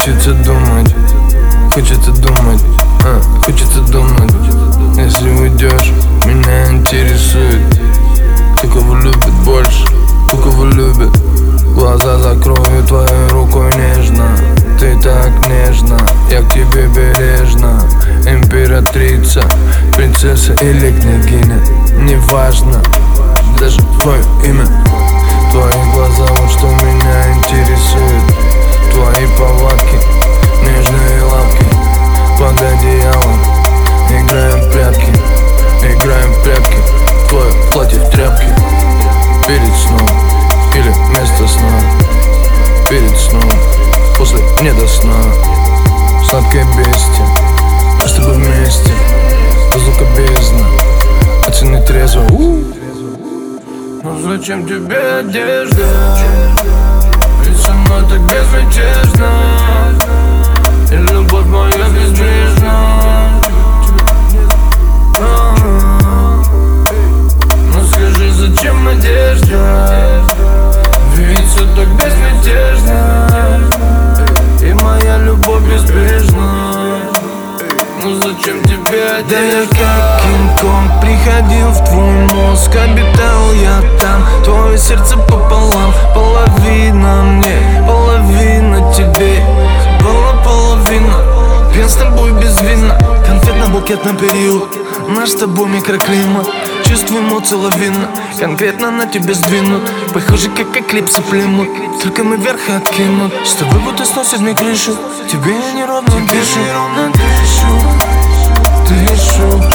Хочется думать, хочется думать, а, хочется думать. Если уйдешь, меня интересует Кто кого любит больше, кто кого любит Глаза закрою твоей рукой нежно Ты так нежно, я к тебе бережно. Императрица, принцесса или княгиня Неважно, даже твое имя не до сна. Сладкое бестие, чтобы вместе? Звука бездна, оцени трезво. Ну зачем тебе одежда? Одежда? Да я как Кинг-Конг приходил в твой мозг Обитал я там, твое сердце пополам Половина мне, половина тебе. Была половина, пьян с тобой без вина. Конфетно-букетный период, наш с тобой микроклимат. Чувствую эмоции лавина, конкретно на тебе сдвинут Похоже, как эклипсы племут, только мы вверх откинут С тобой будто сносит мне крышу, тебе я неровно дышу неровно